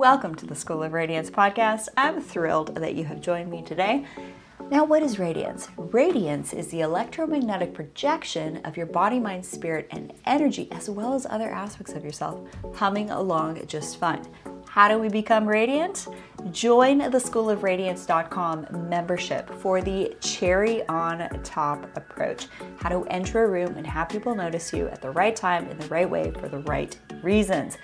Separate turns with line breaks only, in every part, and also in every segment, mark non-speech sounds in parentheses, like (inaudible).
Welcome to the School of Radiance podcast. I'm thrilled that you have joined me today. Now, what is radiance? Radiance is the electromagnetic projection of your body, mind, spirit, and energy, as well as other aspects of yourself, humming along just fine. How do we become radiant? Join the schoolofradiance.com membership for the cherry on top approach. How to enter a room and have people notice you at the right time, in the right way, for the right reasons.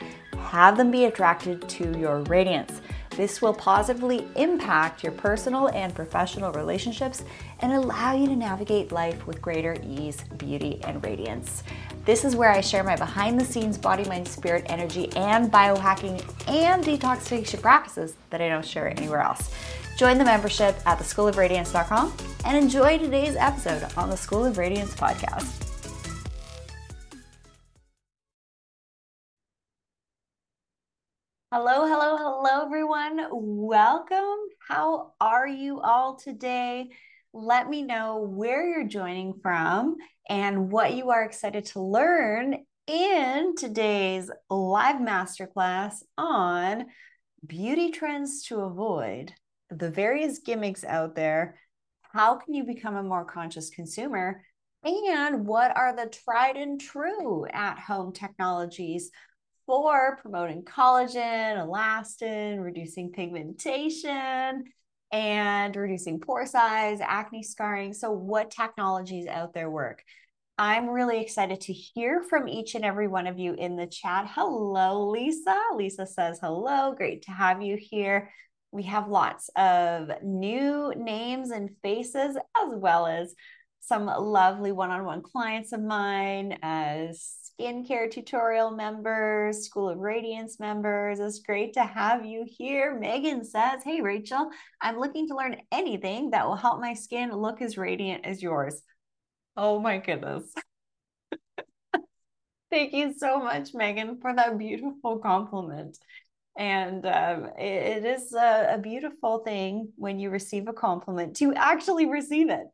Have them be attracted to your radiance. This will positively impact your personal and professional relationships and allow you to navigate life with greater ease, beauty, and radiance. This is where I share my behind the scenes body, mind, spirit, energy, and biohacking and detoxification practices that I don't share anywhere else. Join the membership at theschoolofradiance.com and enjoy today's episode on the School of Radiance podcast. Hello, hello, hello, everyone. Welcome. How are you all today? Let me know where you're joining from and what you are excited to learn in today's live masterclass on beauty trends to avoid, the various gimmicks out there, how can you become a more conscious consumer, and what are the tried and true at home technologies for promoting collagen, elastin, reducing pigmentation, and reducing pore size, acne scarring. So, what technologies out there work? I'm really excited to hear from each and every one of you in the chat. Hello, Lisa. Lisa says hello. Great to have you here. We have lots of new names and faces, as well as some lovely one on one clients of mine as skincare tutorial members, School of Radiance members. It's great to have you here. Megan says, Hey, Rachel, I'm looking to learn anything that will help my skin look as radiant as yours. Oh my goodness. (laughs) Thank you so much, Megan, for that beautiful compliment. And um, it, it is a, a beautiful thing when you receive a compliment to actually receive it.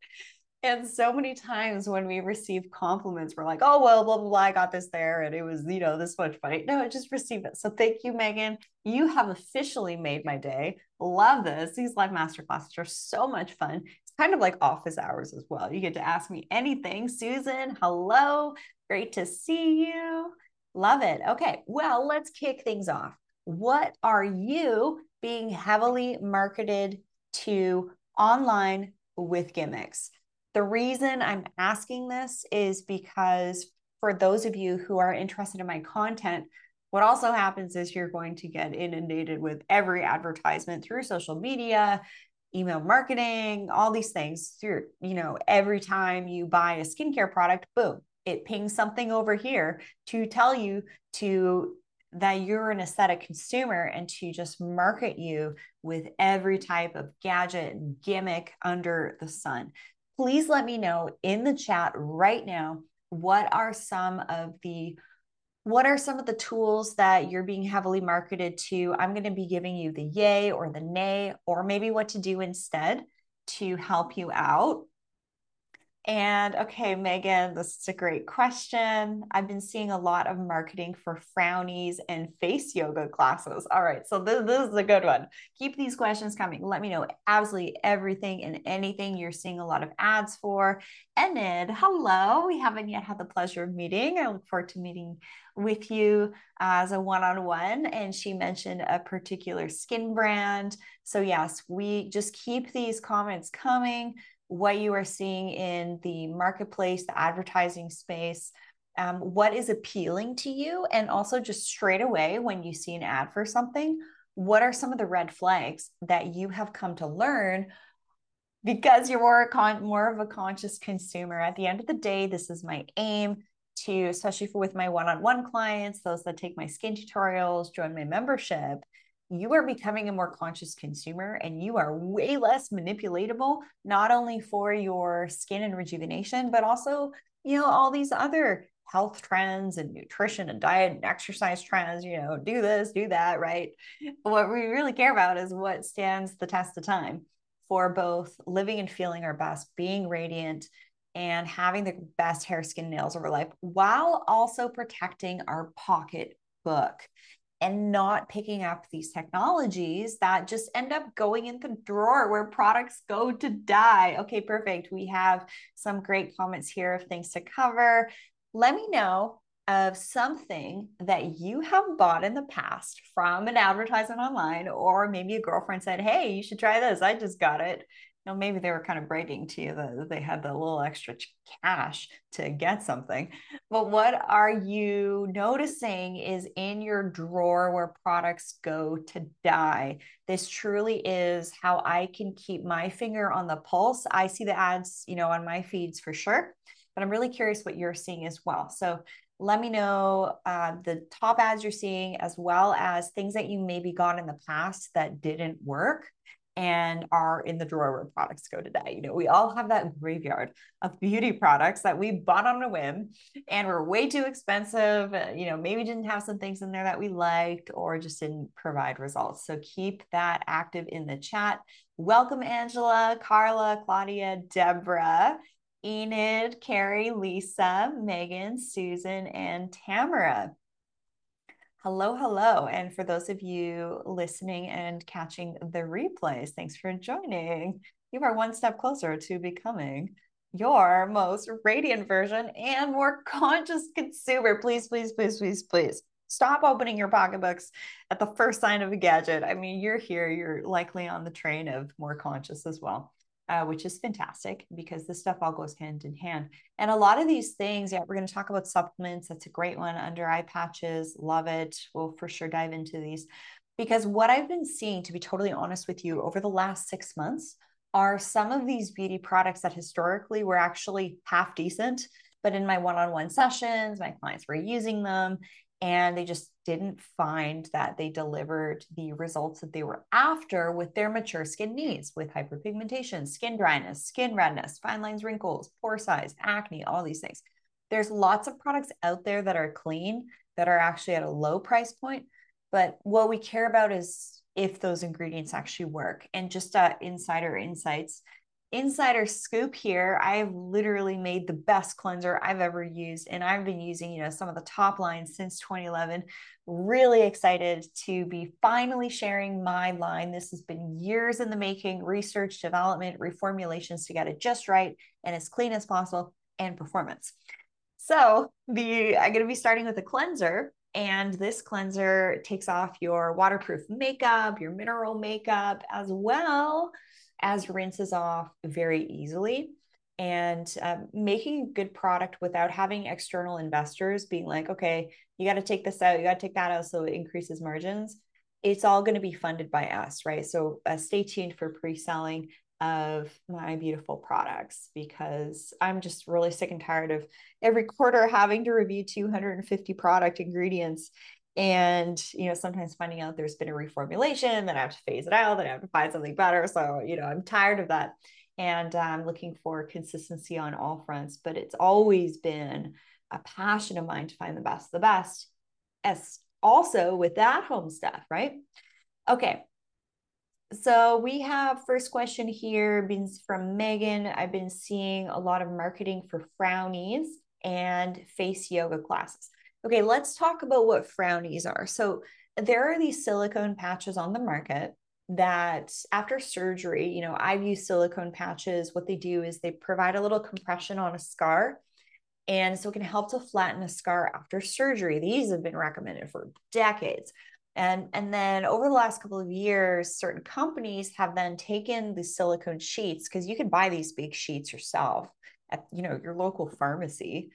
And so many times when we receive compliments, we're like, oh, well, blah, blah, blah, I got this there and it was, you know, this much money. No, I just receive it. So thank you, Megan. You have officially made my day. Love this. These live masterclasses are so much fun. It's kind of like office hours as well. You get to ask me anything. Susan, hello. Great to see you. Love it. Okay. Well, let's kick things off. What are you being heavily marketed to online with gimmicks? The reason I'm asking this is because for those of you who are interested in my content, what also happens is you're going to get inundated with every advertisement through social media, email marketing, all these things. Through, you know, every time you buy a skincare product, boom, it pings something over here to tell you to that you're an aesthetic consumer and to just market you with every type of gadget and gimmick under the sun please let me know in the chat right now what are some of the what are some of the tools that you're being heavily marketed to? I'm going to be giving you the yay or the nay or maybe what to do instead to help you out and okay, Megan, this is a great question. I've been seeing a lot of marketing for frownies and face yoga classes. All right, so this, this is a good one. Keep these questions coming. Let me know absolutely everything and anything you're seeing a lot of ads for. Enid, hello. We haven't yet had the pleasure of meeting. I look forward to meeting with you uh, as a one on one. And she mentioned a particular skin brand. So, yes, we just keep these comments coming what you are seeing in the marketplace, the advertising space, um, what is appealing to you, and also just straight away when you see an ad for something, what are some of the red flags that you have come to learn because you're more, con- more of a conscious consumer. At the end of the day, this is my aim to, especially for with my one-on-one clients, those that take my skin tutorials, join my membership, you are becoming a more conscious consumer and you are way less manipulatable, not only for your skin and rejuvenation, but also, you know, all these other health trends and nutrition and diet and exercise trends, you know, do this, do that, right? What we really care about is what stands the test of time for both living and feeling our best, being radiant, and having the best hair, skin, nails of our life while also protecting our pocketbook. And not picking up these technologies that just end up going in the drawer where products go to die. Okay, perfect. We have some great comments here of things to cover. Let me know of something that you have bought in the past from an advertisement online, or maybe a girlfriend said, Hey, you should try this. I just got it know, maybe they were kind of bragging to you that they had the little extra cash to get something. But what are you noticing is in your drawer where products go to die? This truly is how I can keep my finger on the pulse. I see the ads, you know, on my feeds for sure, but I'm really curious what you're seeing as well. So let me know uh, the top ads you're seeing, as well as things that you maybe got in the past that didn't work and are in the drawer where products go today. You know, we all have that graveyard of beauty products that we bought on a whim and were way too expensive. Uh, you know, maybe didn't have some things in there that we liked or just didn't provide results. So keep that active in the chat. Welcome, Angela, Carla, Claudia, Deborah. Enid, Carrie, Lisa, Megan, Susan, and Tamara. Hello, hello. And for those of you listening and catching the replays, thanks for joining. You are one step closer to becoming your most radiant version and more (laughs) conscious consumer. Please, please, please, please, please stop opening your pocketbooks at the first sign of a gadget. I mean, you're here, you're likely on the train of more conscious as well uh, which is fantastic because this stuff all goes hand in hand. And a lot of these things, yeah, we're going to talk about supplements. That's a great one. Under eye patches, love it. We'll for sure dive into these because what I've been seeing, to be totally honest with you, over the last six months are some of these beauty products that historically were actually half decent. But in my one on one sessions, my clients were using them and they just didn't find that they delivered the results that they were after with their mature skin needs with hyperpigmentation, skin dryness, skin redness, fine lines, wrinkles, pore size, acne, all these things. There's lots of products out there that are clean that are actually at a low price point, but what we care about is if those ingredients actually work. And just uh, insider insights insider scoop here i've literally made the best cleanser i've ever used and i've been using you know some of the top lines since 2011 really excited to be finally sharing my line. This has been years in the making research development reformulations to get it just right and as clean as possible and performance. So the i'm going to be starting with a cleanser and this cleanser takes off your waterproof makeup your mineral makeup as well as rinses off very easily and um, making a good product without having external investors being like, okay, you got to take this out, you got to take that out so it increases margins. It's all going to be funded by us, right? So uh, stay tuned for pre selling of my beautiful products because I'm just really sick and tired of every quarter having to review 250 product ingredients and you know sometimes finding out there's been a reformulation then i have to phase it out then i have to find something better. So you know i'm tired of that. And uh, i'm looking for consistency on all fronts but it's always been a passion of mine to find the best the best as also with that home stuff right? Okay. So we have first question here been from megan. I've been seeing a lot of marketing for frownies and face yoga classes Okay, let's talk about what frownies are. So there are these silicone patches on the market that after surgery, you know, I've used silicone patches. What they do is they provide a little compression on a scar. And so it can help to flatten a scar after surgery. These have been recommended for decades. And, and then over the last couple of years, certain companies have then taken the silicone sheets because you can buy these big sheets yourself at you know your local pharmacy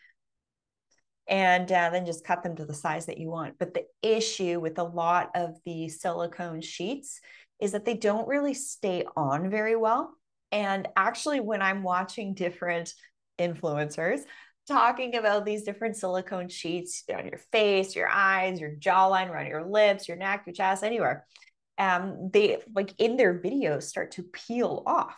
and uh, then just cut them to the size that you want. But the issue with a lot of the silicone sheets is that they don't really stay on very well. And actually, when I'm watching different influencers talking about these different silicone sheets on your face, your eyes, your jawline, around your lips, your neck, your chest, anywhere, um, they like in their videos start to peel off.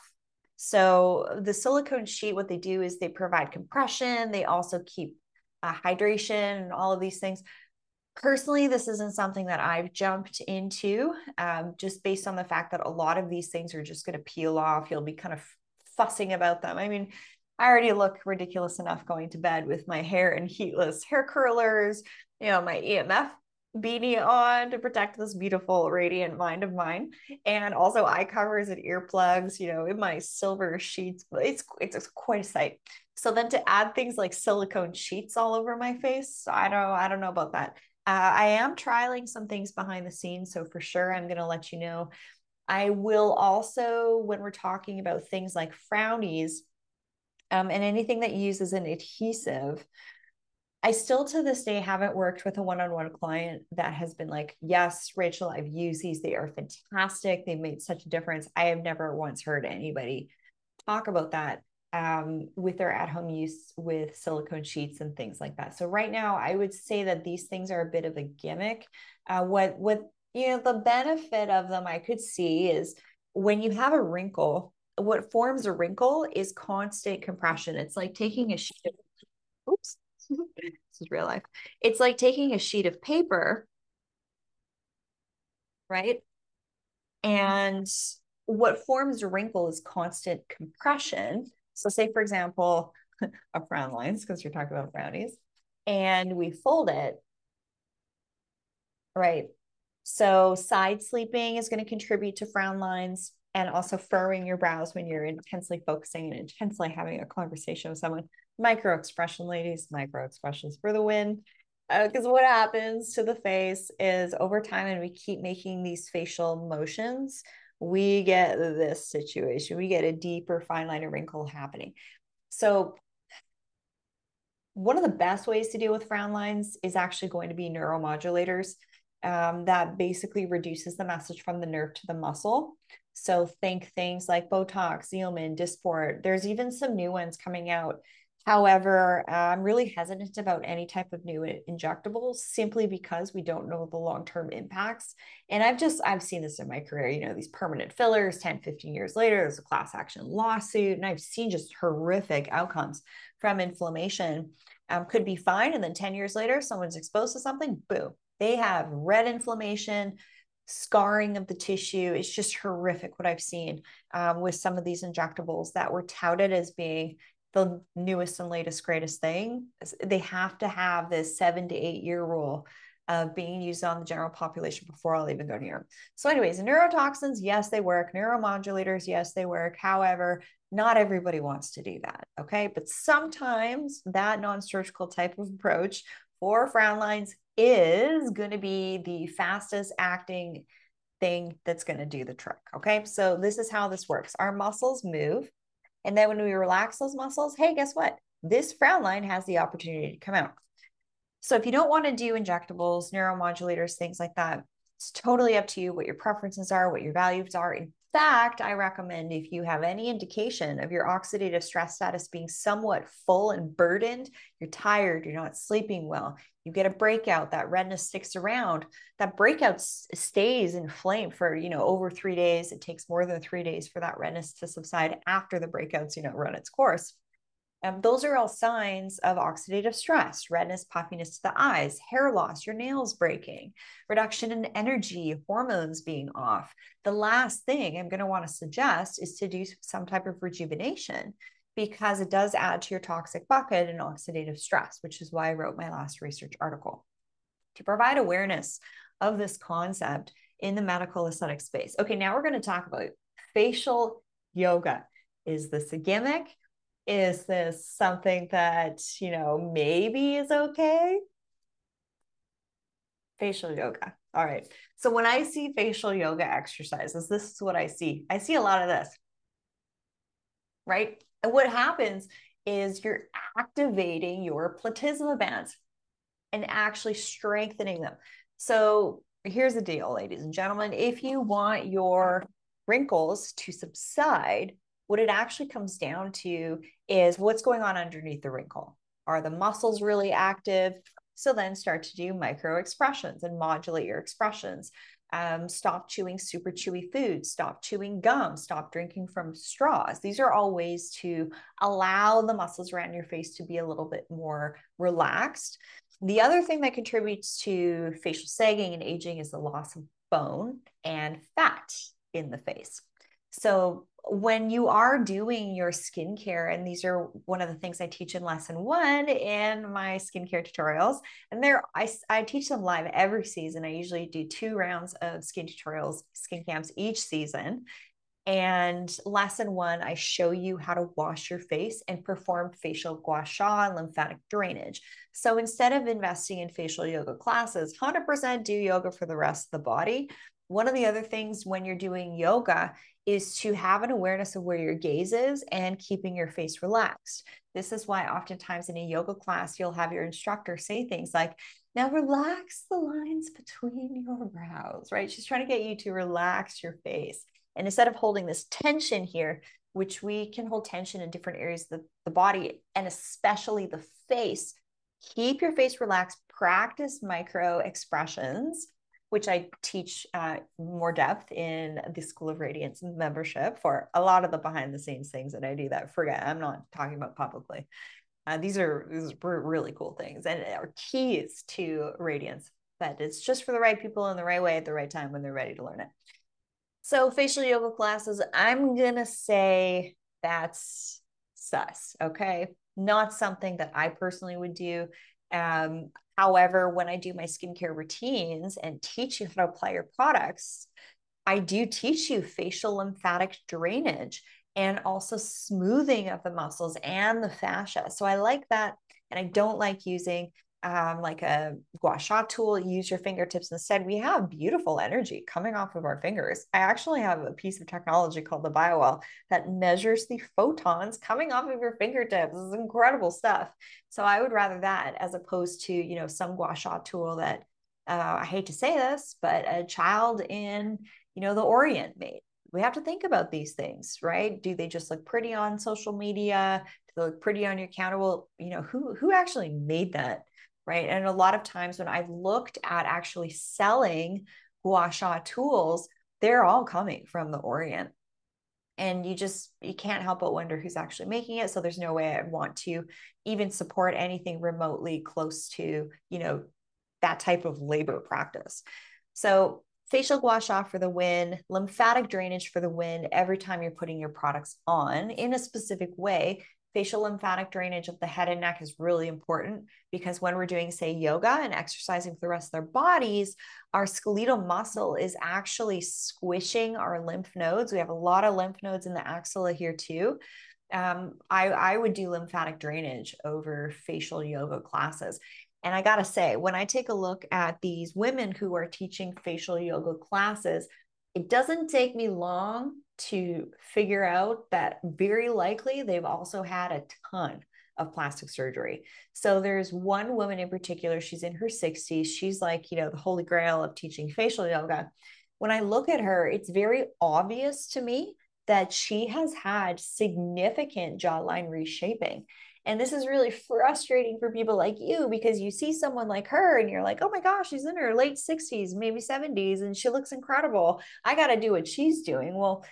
So the silicone sheet, what they do is they provide compression. They also keep uh, hydration and all of these things. Personally, this isn't something that I've jumped into um, just based on the fact that a lot of these things are just going to peel off. You'll be kind of fussing about them. I mean, I already look ridiculous enough going to bed with my hair and heatless hair curlers, you know, my EMF beanie on to protect this beautiful radiant mind of mine and also eye covers and earplugs you know in my silver sheets it's it's quite a sight so then to add things like silicone sheets all over my face i don't i don't know about that uh, i am trialing some things behind the scenes so for sure i'm going to let you know i will also when we're talking about things like frownies um, and anything that uses an adhesive I still to this day haven't worked with a one on one client that has been like, yes, Rachel, I've used these. They are fantastic. They've made such a difference. I have never once heard anybody talk about that um, with their at home use with silicone sheets and things like that. So, right now, I would say that these things are a bit of a gimmick. Uh, what, what, you know, the benefit of them I could see is when you have a wrinkle, what forms a wrinkle is constant compression. It's like taking a sheet of, oops (laughs) this is real life. It's like taking a sheet of paper, right? And what forms a wrinkle is constant compression. So, say, for example, (laughs) a frown lines, because you're talking about frownies, and we fold it, right? So, side sleeping is going to contribute to frown lines and also furrowing your brows when you're intensely focusing and intensely having a conversation with someone micro expression, ladies, micro expressions for the win. Because uh, what happens to the face is over time, and we keep making these facial motions, we get this situation. We get a deeper fine line or wrinkle happening. So, one of the best ways to deal with frown lines is actually going to be neuromodulators. Um, that basically reduces the message from the nerve to the muscle. So think things like Botox, Xeomin, Dysport. There's even some new ones coming out However, uh, I'm really hesitant about any type of new injectables simply because we don't know the long-term impacts. And I've just, I've seen this in my career, you know, these permanent fillers 10, 15 years later, there's a class action lawsuit, and I've seen just horrific outcomes from inflammation. Um, could be fine. And then 10 years later, someone's exposed to something, boom, they have red inflammation, scarring of the tissue. It's just horrific what I've seen um, with some of these injectables that were touted as being the newest and latest greatest thing they have to have this seven to eight year rule of being used on the general population before I'll even go near them. So, anyways, neurotoxins, yes, they work. Neuromodulators, yes, they work. However, not everybody wants to do that. Okay. But sometimes that non surgical type of approach for frown lines is going to be the fastest acting thing that's going to do the trick. Okay. So, this is how this works our muscles move and then when we relax those muscles, hey, guess what? This frown line has the opportunity to come out. So if you don't want to do injectables, neuromodulators, things like that, it's totally up to you what your preferences are, what your values are. In fact, I recommend if you have any indication of your oxidative stress status being somewhat full and burdened, you're tired, you're not sleeping well, you get a breakout, that redness sticks around, that breakout stays inflamed for, you know, over three days. It takes more than three days for that redness to subside after the breakouts, you know, run its course. Um, those are all signs of oxidative stress, redness, puffiness to the eyes, hair loss, your nails breaking, reduction in energy, hormones being off. The last thing I'm going to want to suggest is to do some type of rejuvenation because it does add to your toxic bucket and oxidative stress, which is why I wrote my last research article to provide awareness of this concept in the medical aesthetic space. Okay, now we're going to talk about facial yoga. Is this a gimmick? Is this something that, you know, maybe is okay? Facial yoga. All right. So when I see facial yoga exercises, this is what I see. I see a lot of this, right? And what happens is you're activating your platysma bands and actually strengthening them. So here's the deal, ladies and gentlemen. If you want your wrinkles to subside, what it actually comes down to is what's going on underneath the wrinkle. Are the muscles really active? So then start to do micro expressions and modulate your expressions. Um, stop chewing super chewy foods, stop chewing gum, stop drinking from straws. These are all ways to allow the muscles around your face to be a little bit more relaxed. The other thing that contributes to facial sagging and aging is the loss of bone and fat in the face. So when you are doing your skincare, and these are one of the things I teach in lesson one in my skincare tutorials, and there I, I teach them live every season. I usually do two rounds of skin tutorials, skin camps each season. And lesson one, I show you how to wash your face and perform facial gua sha and lymphatic drainage. So instead of investing in facial yoga classes, 100% do yoga for the rest of the body. One of the other things when you're doing yoga is to have an awareness of where your gaze is and keeping your face relaxed. This is why oftentimes in a yoga class, you'll have your instructor say things like, now relax the lines between your brows, right? She's trying to get you to relax your face. And instead of holding this tension here, which we can hold tension in different areas of the, the body and especially the face, keep your face relaxed, practice micro expressions which I teach uh, more depth in the School of Radiance membership for a lot of the behind the scenes things that I do that forget I'm not talking about publicly. Uh, these are these are really cool things and are keys to radiance that it's just for the right people in the right way at the right time when they're ready to learn it. So facial yoga classes, I'm gonna say that's sus, okay? Not something that I personally would do. Um, However, when I do my skincare routines and teach you how to apply your products, I do teach you facial lymphatic drainage and also smoothing of the muscles and the fascia. So I like that. And I don't like using um, like a gua sha tool, use your fingertips instead. We have beautiful energy coming off of our fingers. I actually have a piece of technology called the BioWell that measures the photons coming off of your fingertips. This is incredible stuff. So I would rather that as opposed to, you know, some gua sha tool that uh, I hate to say this, but a child in, you know, the Orient made. We have to think about these things, right? Do they just look pretty on social media? Do they look pretty on your counter? Well, you know, who who actually made that? Right? And a lot of times when I've looked at actually selling gua sha tools, they're all coming from the Orient. And you just you can't help but wonder who's actually making it. So there's no way I'd want to even support anything remotely close to, you know, that type of labor practice. So facial gua sha for the win, lymphatic drainage for the win every time you're putting your products on in a specific way facial lymphatic drainage of the head and neck is really important because when we're doing, say, yoga and exercising for the rest of their bodies, our skeletal muscle is actually squishing our lymph nodes. We have a lot of lymph nodes in the axilla here too. Um, I, I would do lymphatic drainage over facial yoga classes. And I got to say, when I take a look at these women who are teaching facial yoga classes, it doesn't take me long to figure out that very likely they've also had a ton of plastic surgery. So there's one woman in particular, she's in her 60s. She's like, you know, the holy grail of teaching facial yoga. When I look at her, it's very obvious to me that she has had significant jawline reshaping. And this is really frustrating for people like you because you see someone like her and you're like, oh my gosh, she's in her late 60s, maybe 70s, and she looks incredible. I got to do what she's doing. Well,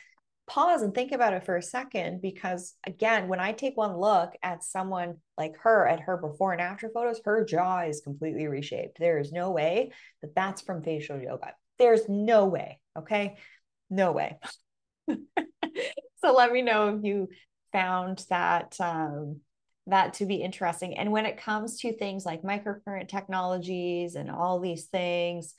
pause and think about it for a second because again when i take one look at someone like her at her before and after photos her jaw is completely reshaped there is no way that that's from facial yoga there's no way okay no way (laughs) so let me know if you found that um, that to be interesting and when it comes to things like microcurrent technologies and all these things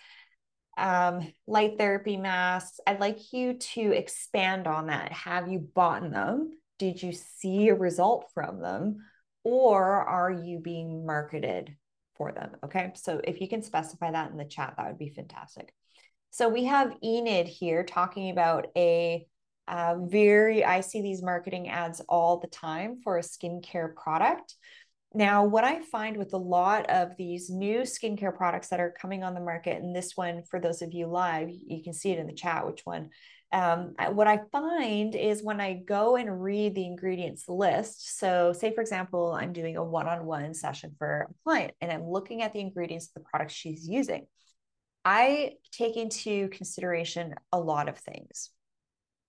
um, light therapy masks. I'd like you to expand on that. Have you bought them? Did you see a result from them? Or are you being marketed for them? Okay. So if you can specify that in the chat, that would be fantastic. So we have Enid here talking about a uh, very, I see these marketing ads all the time for a skincare product. Now, what I find with a lot of these new skincare products that are coming on the market, and this one, for those of you live, you can see it in the chat, which one. Um, what I find is when I go and read the ingredients list. So, say for example, I'm doing a one on one session for a client and I'm looking at the ingredients of the product she's using. I take into consideration a lot of things.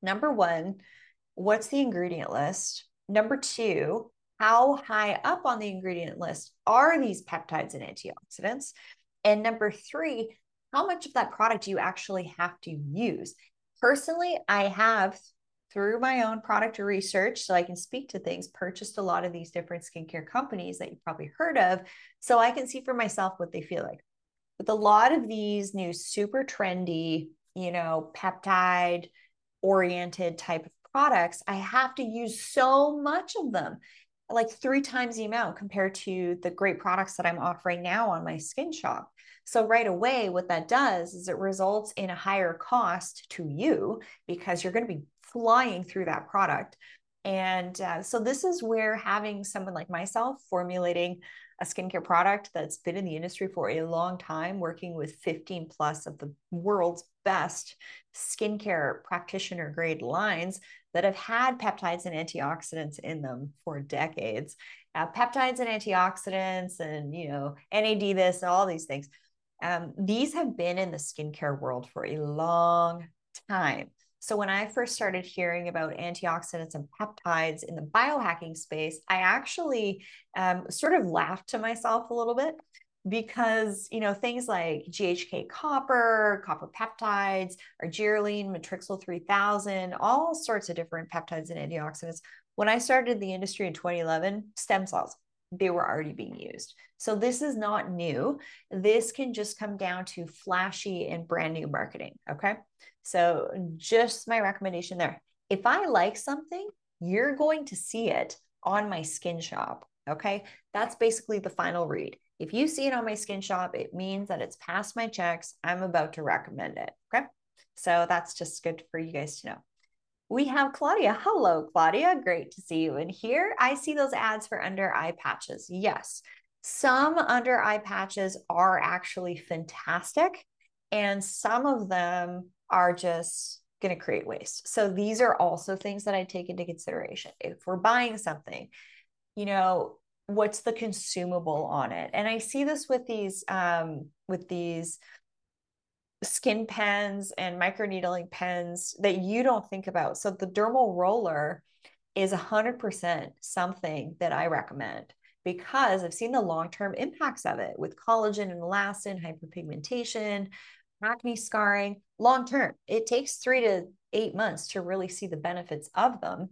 Number one, what's the ingredient list? Number two, how high up on the ingredient list are these peptides and antioxidants? And number three, how much of that product do you actually have to use? Personally, I have through my own product research so I can speak to things, purchased a lot of these different skincare companies that you've probably heard of so I can see for myself what they feel like. With a lot of these new super trendy, you know, peptide oriented type of products, I have to use so much of them, like three times the amount compared to the great products that I'm offering now on my skin shop. So, right away, what that does is it results in a higher cost to you because you're going to be flying through that product. And uh, so, this is where having someone like myself formulating a skincare product that's been in the industry for a long time, working with 15 plus of the world's best skincare practitioner grade lines that have had peptides and antioxidants in them for decades. Uh, peptides and antioxidants, and you know, NAD this, and all these things. Um, these have been in the skincare world for a long time. So when I first started hearing about antioxidants and peptides in the biohacking space, I actually um, sort of laughed to myself a little bit because you know things like GHK copper, copper peptides, argireline, matrixyl 3000, all sorts of different peptides and antioxidants. When I started the industry in 2011, stem cells they were already being used. So this is not new. This can just come down to flashy and brand new marketing. Okay. So, just my recommendation there. If I like something, you're going to see it on my skin shop. Okay. That's basically the final read. If you see it on my skin shop, it means that it's passed my checks. I'm about to recommend it. Okay. So, that's just good for you guys to know. We have Claudia. Hello, Claudia. Great to see you in here. I see those ads for under eye patches. Yes. Some under eye patches are actually fantastic, and some of them are just going to create waste. So these are also things that I take into consideration. If we're buying something, you know, what's the consumable on it? And I see this with these um with these skin pens and microneedling pens that you don't think about. So the dermal roller is 100% something that I recommend because I've seen the long-term impacts of it with collagen and elastin, hyperpigmentation, acne scarring long term. It takes three to eight months to really see the benefits of them.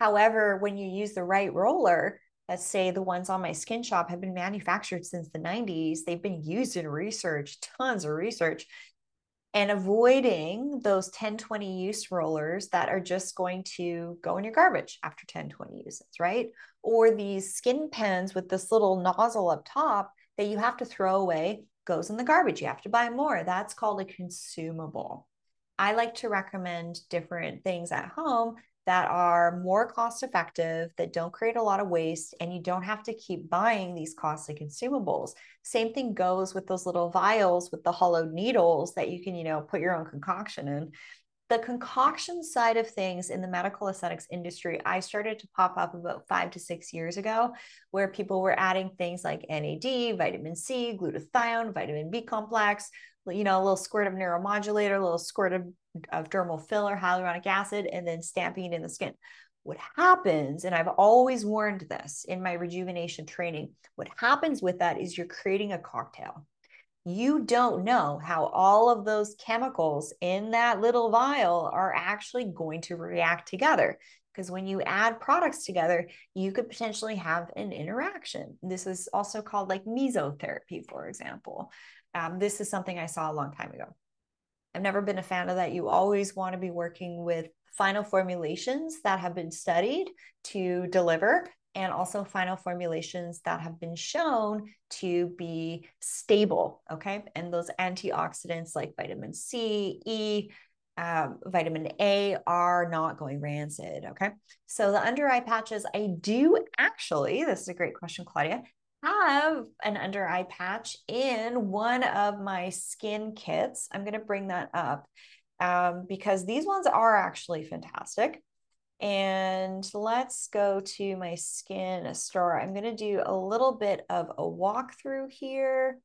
However, when you use the right roller, let's say the ones on my skin shop have been manufactured since the 90s, they've been used in research, tons of research, and avoiding those 10, 20 use rollers that are just going to go in your garbage after 10, 20 uses, right? Or these skin pens with this little nozzle up top that you have to throw away goes in the garbage. You have to buy more. That's called a consumable. I like to recommend different things at home that are more cost effective, that don't create a lot of waste, and you don't have to keep buying these costly consumables. Same thing goes with those little vials with the hollowed needles that you can, you know, put your own concoction in the concoction side of things in the medical aesthetics industry, I started to pop up about five to six years ago, where people were adding things like NAD, vitamin C, glutathione, vitamin B complex, you know, a little squirt of neuromodulator, a little squirt of, of dermal filler, hyaluronic acid, and then stamping in the skin. What happens, and I've always warned this in my rejuvenation training, what happens with that is you're creating a cocktail you don't know how all of those chemicals in that little vial are actually going to react together. Because when you add products together, you could potentially have an interaction. This is also called like mesotherapy, for example. Um, this is something I saw a long time ago. I've never been a fan of that. You always want to be working with final formulations that have been studied to deliver and also final formulations that have been shown to be stable. Okay. And those antioxidants like vitamin C, E, um, vitamin A are not going rancid. Okay. So the under eye patches, I do actually, this is a great question, Claudia, have an under eye patch in one of my skin kits. I'm going to bring that up um, because these ones are actually fantastic. And let's go to my skin store. I'm going to do a little bit of a walkthrough here.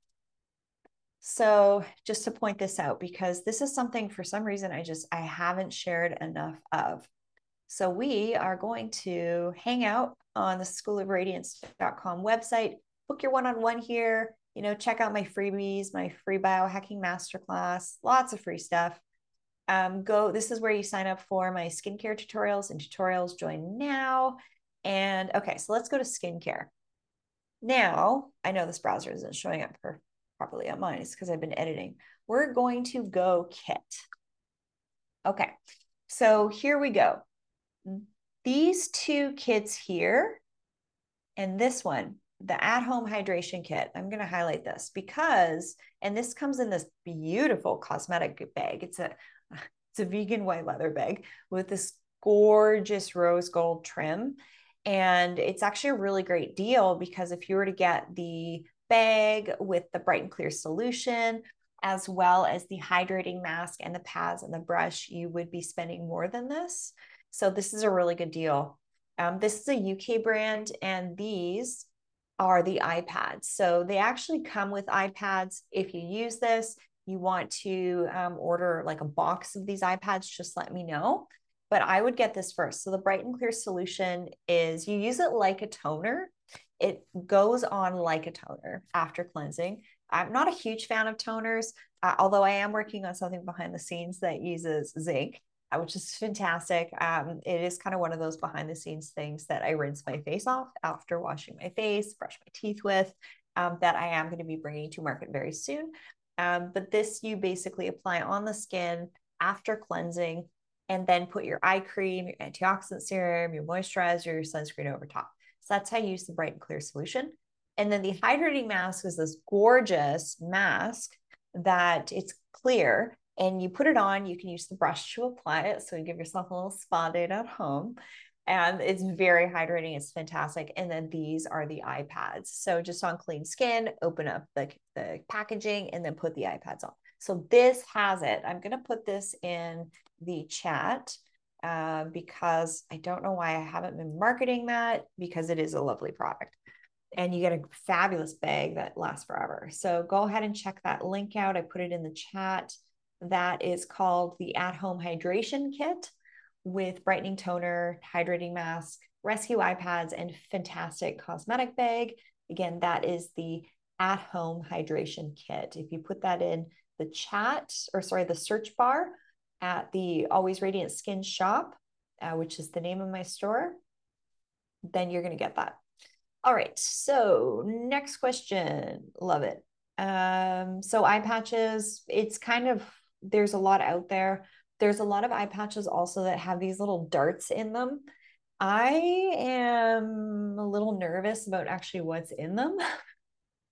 So just to point this out, because this is something for some reason I just, I haven't shared enough of. So we are going to hang out on the schoolofradiance.com website, book your one-on-one here, you know, check out my freebies, my free biohacking masterclass, lots of free stuff. Um, go, this is where you sign up for my skincare tutorials and tutorials. Join now. And okay, so let's go to skincare. Now, I know this browser isn't showing up for, properly on mine. It's because I've been editing. We're going to go kit. Okay, so here we go. These two kits here and this one, the at-home hydration kit, I'm going to highlight this because, and this comes in this beautiful cosmetic bag. It's a, it's a vegan white leather bag with this gorgeous rose gold trim. And it's actually a really great deal because if you were to get the bag with the bright and clear solution, as well as the hydrating mask and the pads and the brush, you would be spending more than this. So this is a really good deal. Um, this is a UK brand, and these are the eye pads. So they actually come with eye pads. If you use this, you want to um, order like a box of these eye pads, just let me know but I would get this first. So the Bright and Clear solution is you use it like a toner. It goes on like a toner after cleansing. I'm not a huge fan of toners, uh, although I am working on something behind the scenes that uses zinc, uh, which is fantastic. Um, it is kind of one of those behind the scenes things that I rinse my face off after washing my face, brush my teeth with, um, that I am going to be bringing to market very soon. Um, but this you basically apply on the skin after cleansing and then put your eye cream, your antioxidant serum, your moisturizer, your sunscreen over top. So that's how you use the bright and clear solution. And then the hydrating mask is this gorgeous mask that it's clear and you put it on. You can use the brush to apply it. So you give yourself a little spa day at home. And it's very hydrating. It's fantastic. And then these are the eye pads. So just on clean skin, open up the, the packaging and then put the eye pads on. So this has it. I'm going to put this in the chat uh, because I don't know why I haven't been marketing that because it is a lovely product. And you get a fabulous bag that lasts forever. So go ahead and check that link out. I put it in the chat. That is called the At Home Hydration Kit with brightening toner, hydrating mask, rescue eye pads, and fantastic cosmetic bag. Again, that is the At Home Hydration Kit. If you put that in the chat, or sorry, the search bar, at the Always Radiant Skin shop, uh, which is the name of my store, then you're going to get that. All right. So next question. Love it. Um, so eye patches, it's kind of, there's a lot out there. There's a lot of eye patches also that have these little darts in them. I am a little nervous about actually what's in them.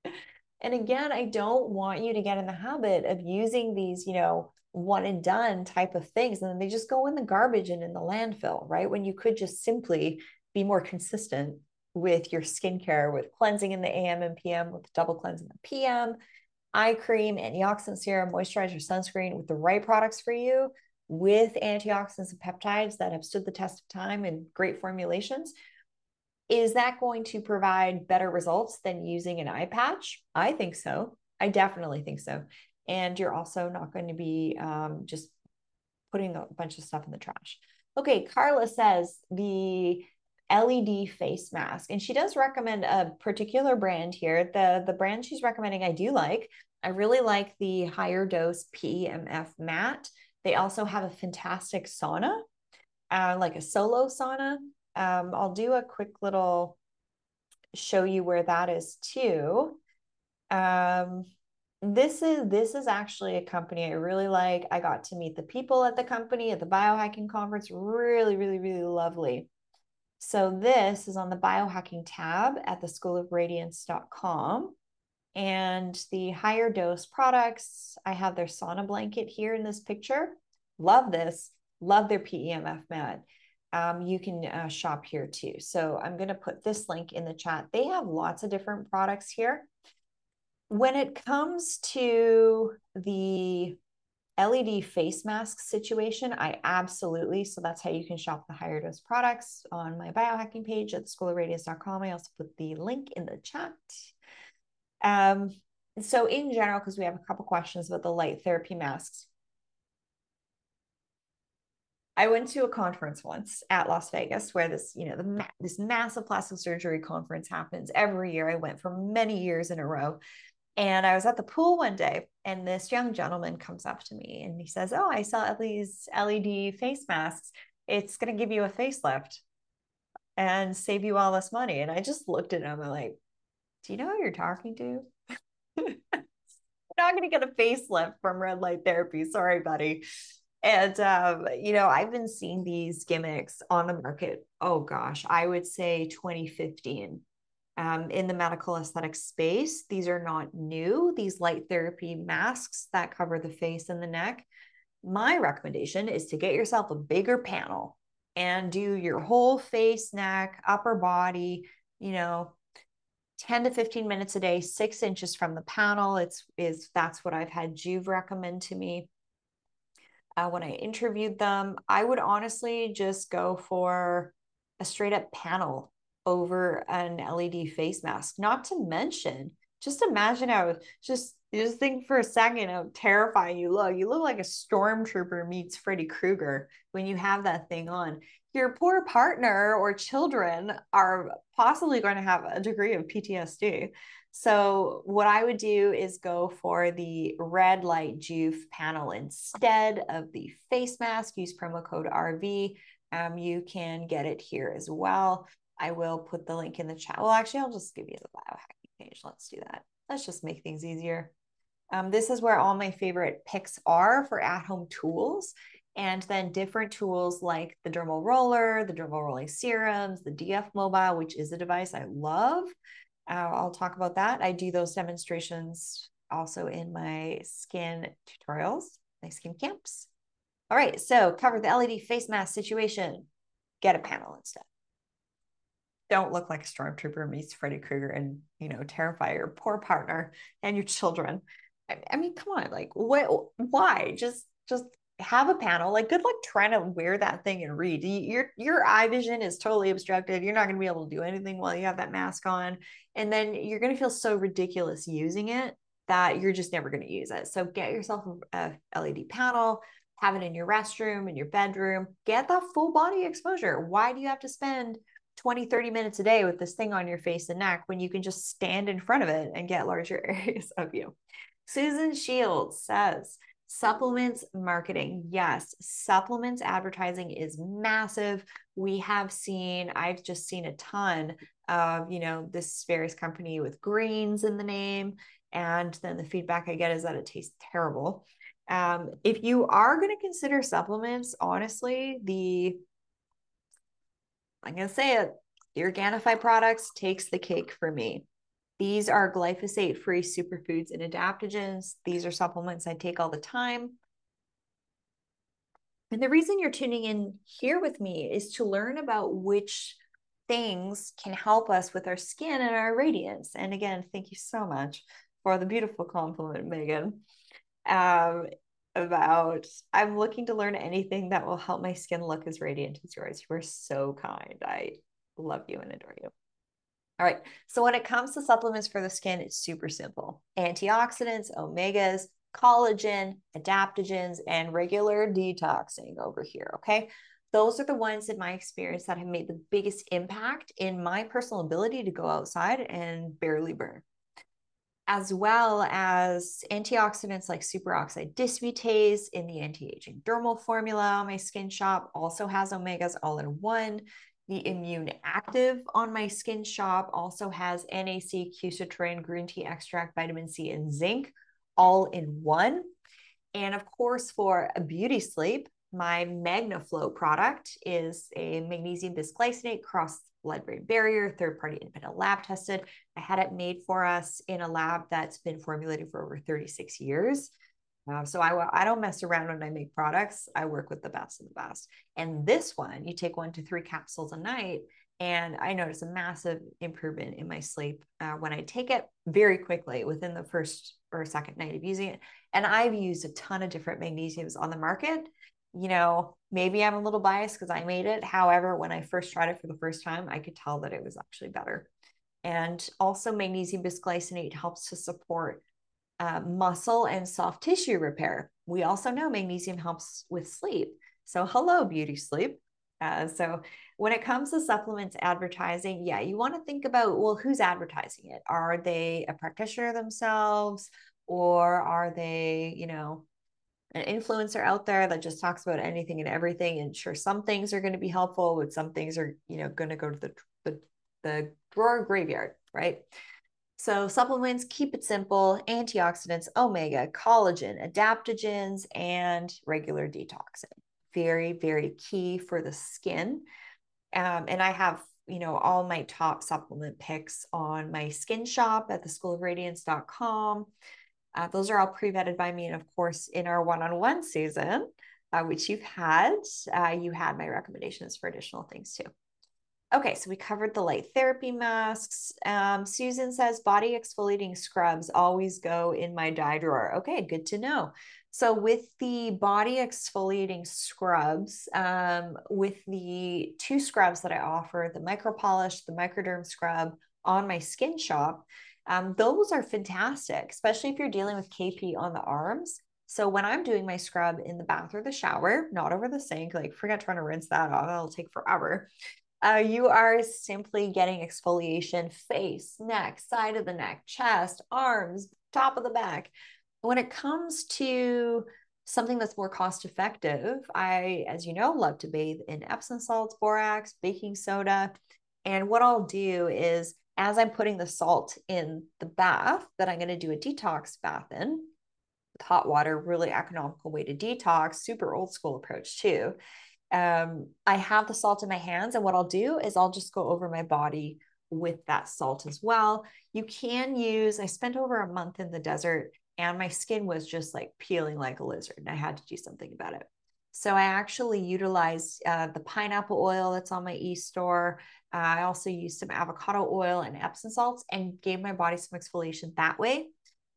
(laughs) and again, I don't want you to get in the habit of using these, you know, one and done type of things. And then they just go in the garbage and in the landfill, right? When you could just simply be more consistent with your skincare, with cleansing in the AM and PM, with double cleanse in the PM, eye cream, antioxidant serum, moisturizer, sunscreen with the right products for you, with antioxidants and peptides that have stood the test of time and great formulations. Is that going to provide better results than using an eye patch? I think so. I definitely think so and you're also not going to be um, just putting a bunch of stuff in the trash. Okay, Carla says the LED face mask, and she does recommend a particular brand here. The the brand she's recommending I do like. I really like the Higherdose PEMF mat. They also have a fantastic sauna, uh, like a solo sauna. Um, I'll do a quick little show you where that is too. Um, this is this is actually a company I really like. I got to meet the people at the company at the biohacking conference. Really, really, really lovely. So this is on the biohacking tab at the schoolofradiance.com. And the Higherdose products, I have their sauna blanket here in this picture. Love this. Love their PEMF mat. Um, you can uh, shop here too. So I'm going to put this link in the chat. They have lots of different products here when it comes to the LED face mask situation, I absolutely, so that's how you can shop the Higherdose products on my biohacking page at schoolofradiance.com. I also put the link in the chat. Um, so in general, because we have a couple questions about the light therapy masks. I went to a conference once at Las Vegas where this, you know, the this massive plastic surgery conference happens every year. I went for many years in a row And I was at the pool one day, and this young gentleman comes up to me and he says, Oh, I saw these LED face masks. It's going to give you a facelift and save you all this money. And I just looked at him and like, Do you know who you're talking to? (laughs) not going to get a facelift from red light therapy. Sorry, buddy. And, um, you know, I've been seeing these gimmicks on the market. Oh gosh, I would say 2015 um, in the medical aesthetic space. These are not new, these light therapy masks that cover the face and the neck. My recommendation is to get yourself a bigger panel and do your whole face, neck, upper body, you know, 10 to 15 minutes a day, six inches from the panel. It's is that's what I've had Joovv recommend to me. Uh, when I interviewed them, I would honestly just go for a straight up panel over an LED face mask. Not to mention, just imagine how just just think for a second how terrifying you look. You look like a stormtrooper meets Freddy Krueger when you have that thing on your poor partner or children are possibly going to have a degree of PTSD. So, what I would do is go for the red light Joovv panel instead of the face mask. Use promo code RV. Um, you can get it here as well. I will put the link in the chat. Well, actually, I'll just give you the biohacking page. Let's do that. Let's just make things easier. Um, this is where all my favorite picks are for at home tools and then different tools like the dermal roller, the dermal rolling serums, the DF mobile, which is a device I love. Uh, I'll talk about that. I do those demonstrations also in my skin tutorials, my skin camps. All right, so cover the LED face mask situation. Get a panel instead. Don't look like a stormtrooper meets Freddy Krueger and you know terrify your poor partner and your children. I, I mean, come on, like what? Why? Just just have a panel like good luck trying to wear that thing and read. Your your eye vision is totally obstructed you're not going to be able to do anything while you have that mask on. And then you're going to feel so ridiculous using it that you're just never going to use it. So get yourself a, led panel have it in your restroom in your bedroom. Get that full body exposure. Why do you have to spend 20 30 minutes a day with this thing on your face and neck when you can just stand in front of it and get larger (laughs) areas of you? Susan shields says Supplements marketing. Yes, supplements advertising is massive. We have seen, I've just seen a ton of, you know, this various company with greens in the name. And then the feedback I get is that it tastes terrible. Um, if you are going to consider supplements, honestly, the I'm going to say it, the Organifi products takes the cake for me. These are glyphosate free superfoods and adaptogens. These are supplements I take all the time. And the reason you're tuning in here with me is to learn about which things can help us with our skin and our radiance. And again, thank you so much for the beautiful compliment, Megan. Um, about I'm looking to learn anything that will help my skin look as radiant as yours. You are so kind. I love you and adore you. All right. So when it comes to supplements for the skin, it's super simple. Antioxidants, omegas, collagen, adaptogens, and regular detoxing over here. Okay. Those are the ones in my experience that have made the biggest impact in my personal ability to go outside and barely burn. As well as antioxidants like superoxide dismutase in the anti aging dermal formula. My skin shop also has omegas all in one. The Immune Active on my skin shop also has NAC, quercetin, green tea extract, vitamin C, and zinc all in one. And of course, for a beauty sleep, my MagnaFlow product is a magnesium bisglycinate cross blood-brain barrier, third-party independent lab tested. I had it made for us in a lab that's been formulated for over 36 years. Uh, so I, I don't mess around when I make products. I work with the best of the best. And this one, you take one to three capsules a night, and I notice a massive improvement in my sleep uh, when I take it very quickly within the first or second night of using it. And I've used a ton of different magnesiums on the market. You know, maybe I'm a little biased because I made it. However, when I first tried it for the first time, I could tell that it was actually better. And also, magnesium bisglycinate helps to support uh, muscle and soft tissue repair. We also know magnesium helps with sleep. So, hello, beauty sleep. Uh, so when it comes to supplements advertising, yeah, you want to think about well, who's advertising it? Are they a practitioner themselves, or are they, you know, an influencer out there that just talks about anything and everything? And sure, some things are going to be helpful, but some things are, you know, going to go to the the, the drawer graveyard, right? So supplements, keep it simple, antioxidants, omega, collagen, adaptogens, and regular detoxing. Very, very key for the skin. Um, and I have, you know, all my top supplement picks on my skin shop at the schoolofradiance.com. Uh, those are all pre-vetted by me. And of course, in our one-on-one season, uh, which you've had, uh, you had my recommendations for additional things too. Okay, so we covered the light therapy masks. Um, Susan says body exfoliating scrubs always go in my die drawer. Okay, good to know. So with the body exfoliating scrubs, um, with the two scrubs that I offer, the micro polish, the microderm scrub on my skin shop, um, those are fantastic, especially if you're dealing with KP on the arms. So when I'm doing my scrub in the bath or the shower, not over the sink, like forget trying to rinse that off, that'll take forever uh, you are simply getting exfoliation face, neck, side of the neck, chest, arms, top of the back. When it comes to something that's more cost effective, I, as you know, love to bathe in Epsom salts, borax, baking soda. And what I'll do is, as I'm putting the salt in the bath that I'm going to do a detox bath in, with hot water, really economical way to detox, super old school approach too um, I have the salt in my hands, and what I'll do is I'll just go over my body with that salt as well. You can use, I spent over a month in the desert and my skin was just like peeling like a lizard, and I had to do something about it. So I actually utilized uh, the pineapple oil that's on my e-store. Uh, I also used some avocado oil and Epsom salts and gave my body some exfoliation that way.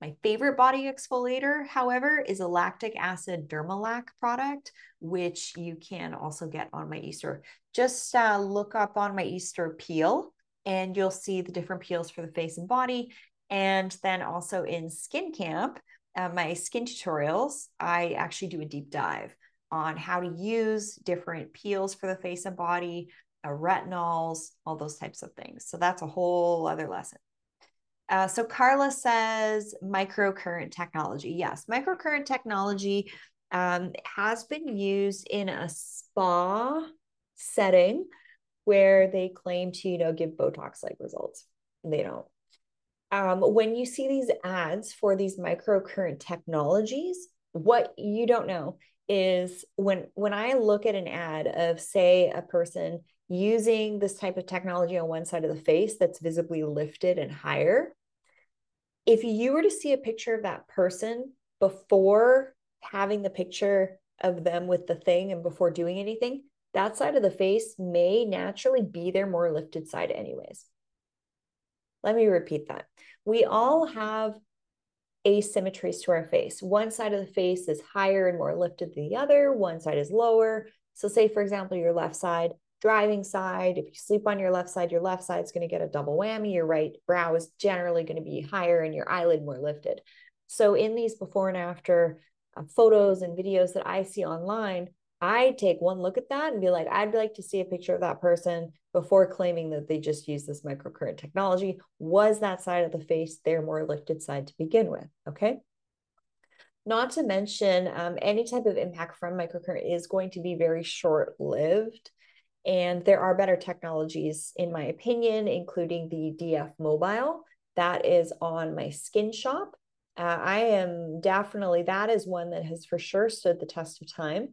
My favorite body exfoliator, however, is a lactic acid Dermalac product, which you can also get on my e-store. Just uh, look up on my e-store peel and you'll see the different peels for the face and body. And then also in Skin Camp, uh, my skin tutorials, I actually do a deep dive on how to use different peels for the face and body, uh, retinols, all those types of things. So that's a whole other lesson. Uh, so Carla says microcurrent technology. Yes, microcurrent technology um, has been used in a spa setting where they claim to, you know, give Botox-like results. They don't. Um, when you see these ads for these microcurrent technologies, what you don't know is when when I look at an ad of say a person using this type of technology on one side of the face that's visibly lifted and higher, if you were to see a picture of that person before having the picture of them with the thing and before doing anything, that side of the face may naturally be their more lifted side, anyways. Let me repeat that. We all have asymmetries to our face. One side of the face is higher and more lifted than the other, one side is lower. So, say, for example, your left side driving side. If you sleep on your left side, your left side is going to get a double whammy. Your right brow is generally going to be higher and your eyelid more lifted. So, in these before and after uh, photos and videos that I see online, I take one look at that and be like, I'd like to see a picture of that person before claiming that they just use this microcurrent technology. Was that side of the face their more lifted side to begin with? Okay. Not to mention, um, any type of impact from microcurrent is going to be very short lived. And there are better technologies, in my opinion, including the DF Mobile that is on my skin shop. Uh, I am definitely, that is one that has for sure stood the test of time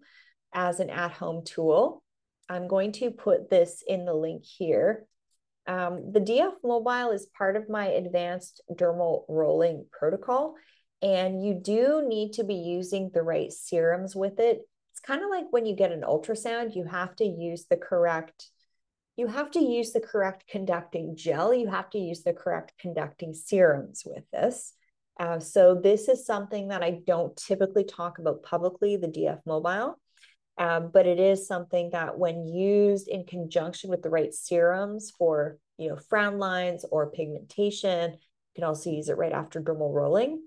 as an at home tool. I'm going to put this in the link here. Um, the DF Mobile is part of my advanced dermal rolling protocol, and you do need to be using the right serums with it it's kind of like when you get an ultrasound, you have to use the correct you have to use the correct conducting gel. You have to use the correct conducting serums with this. Uh, so this is something that I don't typically talk about publicly, the DF Mobile, um, but it is something that when used in conjunction with the right serums for, you know, frown lines or pigmentation, you can also use it right after dermal rolling.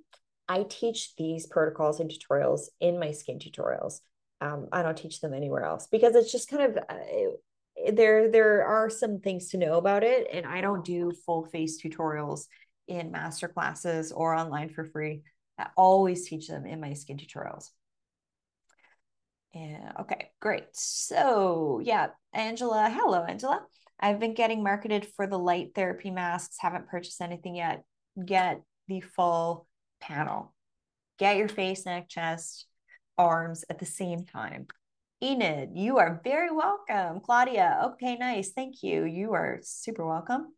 I teach these protocols and tutorials in my skin tutorials. Um, I don't teach them anywhere else because it's just kind of uh, there. There are some things to know about it, and I don't do full face tutorials in master classes or online for free. I always teach them in my skin tutorials. Yeah, okay, great. So, yeah, Angela, hello, Angela. I've been getting marketed for the light therapy masks, haven't purchased anything yet. Get the full panel. Get your face, neck, chest, arms at the same time. Enid, you are very welcome. Claudia, okay, nice. Thank you. You are super welcome.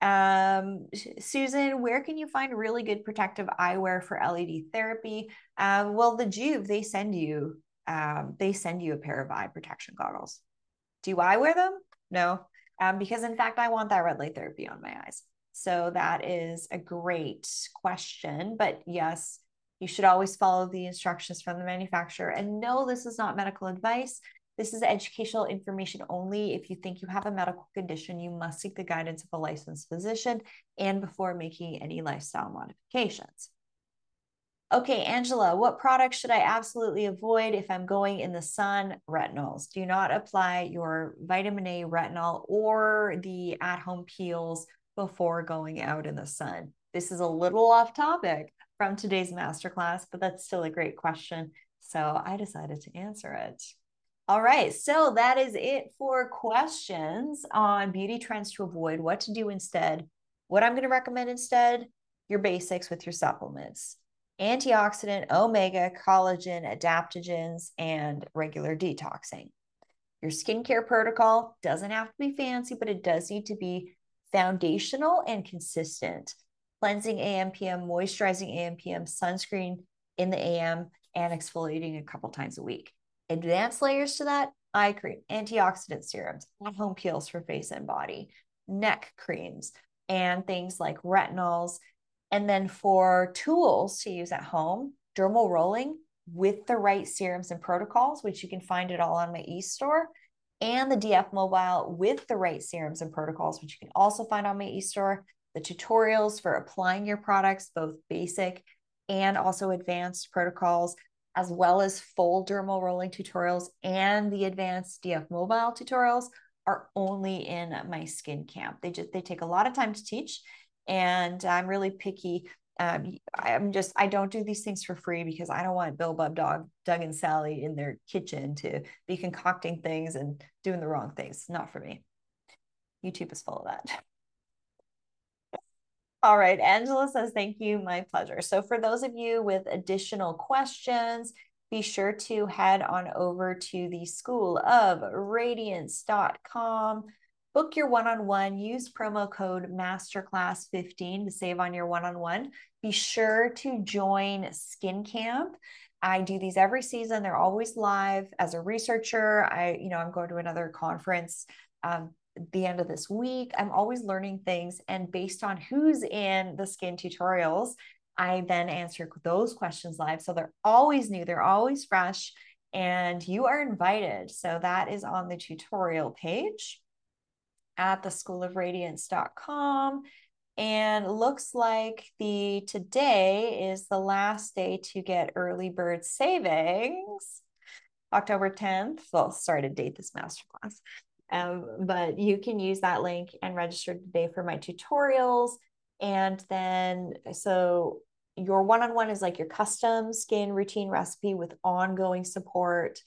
Um, Susan, where can you find really good protective eyewear for LED therapy? Um, well, the Joovv, they send you, um, they send you a pair of eye protection goggles. Do I wear them? No, um, because in fact, I want that red light therapy on my eyes. So that is a great question. But yes, you should always follow the instructions from the manufacturer. And no, this is not medical advice. This is educational information only. If you think you have a medical condition, you must seek the guidance of a licensed physician and before making any lifestyle modifications. Okay, Angela, what products should I absolutely avoid if I'm going in the sun? Retinols. Do not apply your vitamin A retinol or the at home peels before going out in the sun. This is a little off topic from today's masterclass, but that's still a great question. So I decided to answer it. All right, so that is it for questions on beauty trends to avoid, what to do instead. What I'm going to recommend instead, your basics with your supplements antioxidant, omega, collagen, adaptogens, and regular detoxing. Your skincare protocol doesn't have to be fancy, but it does need to be foundational and consistent. Cleansing AM, PM, moisturizing AM, PM, sunscreen in the AM, and exfoliating a couple times a week. Advanced layers to that eye cream, antioxidant serums, at home peels for face and body, neck creams, and things like retinols. And then for tools to use at home, dermal rolling with the right serums and protocols, which you can find it all on my e-store, and the DF mobile with the right serums and protocols, which you can also find on my e-store, the tutorials for applying your products, both basic and also advanced protocols, as well as full dermal rolling tutorials and the advanced DF mobile tutorials are only in my skin camp. They just they take a lot of time to teach and I'm really picky. Um, I'm just I don't do these things for free because I don't want Bill Bub Dog, Doug and Sally in their kitchen to be concocting things and doing the wrong things. Not for me. YouTube is full of that. (laughs) All right, Angela says, thank you, my pleasure. So for those of you with additional questions, be sure to head on over to the School of Radiance.com. Book your one-on-one, use promo code masterclass15 to save on your one-on-one. Be sure to join Skin Camp. I do these every season. They're always live. As a researcher, I, you know, I'm going to another conference um, the end of this week. I'm always learning things. And based on who's in the skin tutorials, I then answer those questions live. So they're always new, they're always fresh, and you are invited. So that is on the tutorial page at the schoolofradiance.com. And looks like the today is the last day to get early bird savings. October 10th. Well, sorry to date this masterclass. Um, but you can use that link and register today for my tutorials. And then, so your one on one is like your custom skin routine recipe with ongoing support.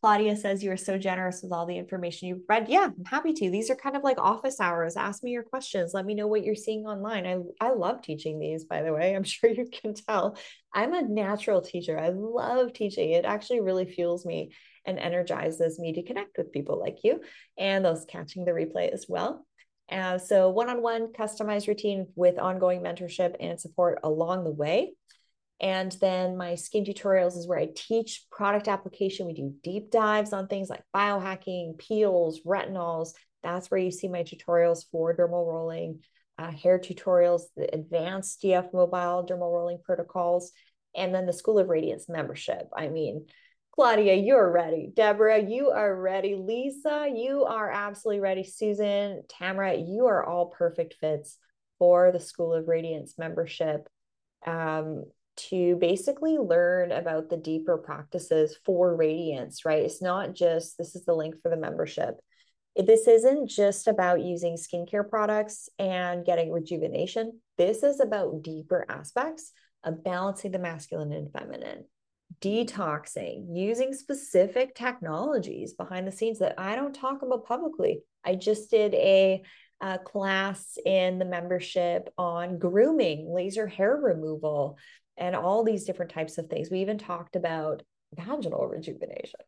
Claudia says you are so generous with all the information you've read. Yeah, I'm happy to. These are kind of like office hours. Ask me your questions. Let me know what you're seeing online. I, I love teaching these, by the way. I'm (laughs) sure you can tell. I'm a natural teacher. I love teaching. It actually really fuels me and energizes me to connect with people like you and those catching the replay as well. Uh, so, one on one customized routine with ongoing mentorship and support along the way. And then my skin tutorials is where I teach product application. We do deep dives on things like biohacking, peels, retinols. That's where you see my tutorials for dermal rolling, uh, hair tutorials, the advanced DF mobile dermal rolling protocols, and then the School of Radiance membership. I mean, Claudia, you're ready. Deborah, you are ready. Lisa, you are absolutely ready. Susan, Tamara, you are all perfect fits for the School of Radiance membership. Um, to basically learn about the deeper practices for radiance, right? It's not just this is the link for the membership. This isn't just about using skincare products and getting rejuvenation. This is about deeper aspects of balancing the masculine and feminine, detoxing, using specific technologies behind the scenes that I don't talk about publicly. I just did a, a class in the membership on grooming, laser hair removal, and all these different types of things. We even talked about vaginal rejuvenation.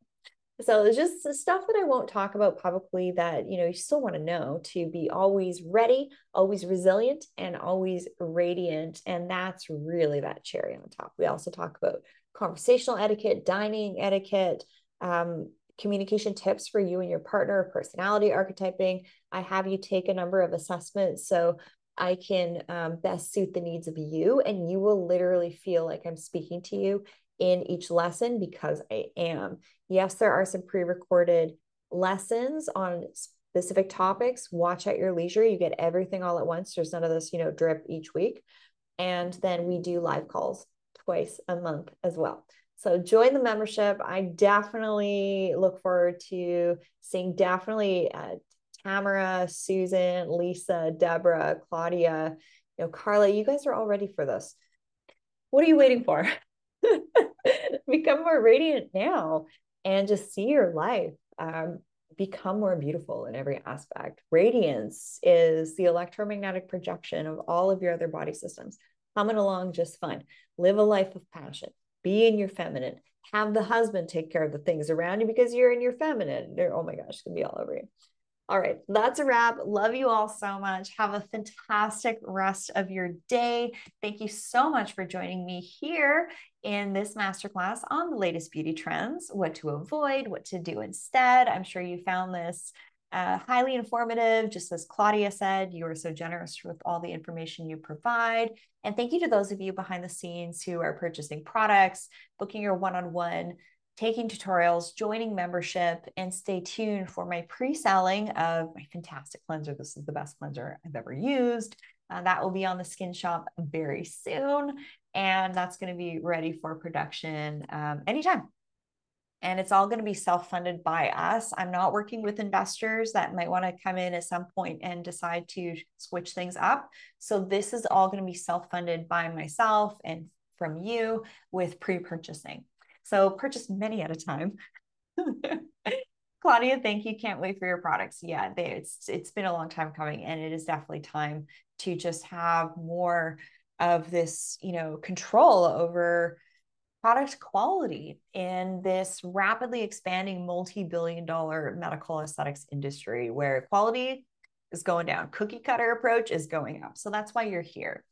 So it's just stuff that I won't talk about publicly that you know you still want to know to be always ready, always resilient, and always radiant. And that's really that cherry on top. We also talk about conversational etiquette, dining etiquette, um, communication tips for you and your partner, personality archetyping. I have you take a number of assessments so I can um, best suit the needs of you, and you will literally feel like I'm speaking to you in each lesson because I am. Yes, there are some pre recorded lessons on specific topics. Watch at your leisure. You get everything all at once. There's none of this, you know, drip each week. And then we do live calls twice a month as well. So join the membership. I definitely look forward to seeing definitely uh, Tamara, Susan, Lisa, Deborah, Claudia, you know, Carla. You guys are all ready for this. What are you waiting for? (laughs) become more radiant now and just see your life um, become more beautiful in every aspect. Radiance is the electromagnetic projection of all of your other body systems. Coming along just fine. Live a life of passion. Be in your feminine. Have the husband take care of the things around you because you're in your feminine. They're, oh my gosh, it's gonna be all over you. All right, that's a wrap. Love you all so much. Have a fantastic rest of your day. Thank you so much for joining me here in this masterclass on the latest beauty trends, what to avoid, what to do instead. I'm sure you found this uh, highly informative. Just as Claudia said, you are so generous with all the information you provide. And thank you to those of you behind the scenes who are purchasing products, booking your one on one taking tutorials, joining membership, and stay tuned for my pre selling of my fantastic cleanser. This is the best cleanser I've ever used. Uh, that will be on the Skin Shop very soon. And that's going to be ready for production um, anytime. And it's all going to be self funded by us. I'm not working with investors that might want to come in at some point and decide to switch things up. So, this is all going to be self funded by myself and from you with pre purchasing. So purchase many at a time. (laughs) Claudia, thank you. Can't wait for your products. Yeah, they, it's it's been a long time coming, and it is definitely time to just have more of this, you know, control over product quality in this rapidly expanding multi-billion dollar medical aesthetics industry where quality is going down cookie cutter approach is going up so that's why you're here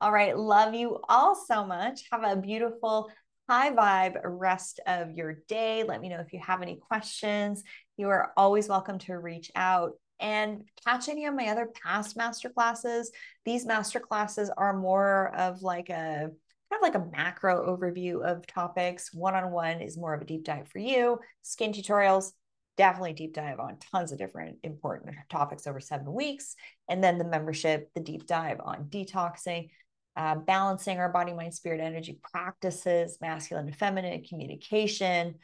all right love you all so much have a beautiful high vibe rest of your day. Let me know if you have any questions. You are always welcome to reach out and catch any of my other past masterclasses. These masterclasses are more of like a kind of like a macro overview of topics. One on one is more of a deep dive for you. Skin tutorials, definitely deep dive on tons of different important topics over seven weeks. And then the membership, the deep dive on detoxing, uh, balancing our body, mind, spirit, energy practices, masculine and feminine communication,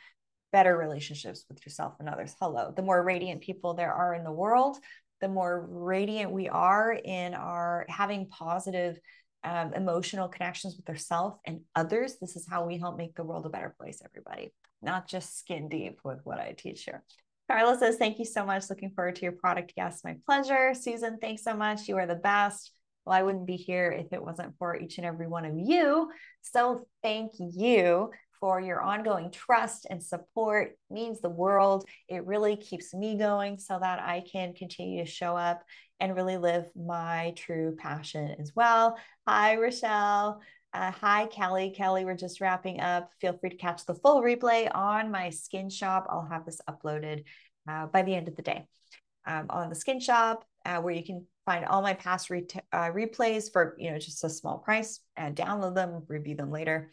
better relationships with yourself and others. Hello. The more radiant people there are in the world, the more radiant we are in our having positive um, emotional connections with ourselves and others. This is how we help make the world a better place, everybody, not just skin deep with what I teach here. Carla says, Thank you so much. Looking forward to your product. Yes, my pleasure. Susan, thanks so much. You are the best well, I wouldn't be here if it wasn't for each and every one of you. So thank you for your ongoing trust and support it means the world. It really keeps me going so that I can continue to show up and really live my true passion as well. Hi, Rochelle. Uh, hi, Kelly. Kelly, we're just wrapping up. Feel free to catch the full replay on my skin shop. I'll have this uploaded uh, by the end of the day um, on the skin shop, uh, where you can find all my past re- uh, replays for you know just a small price and download them review them later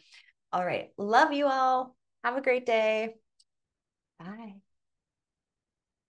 all right. Love you all. Have a great day. Bye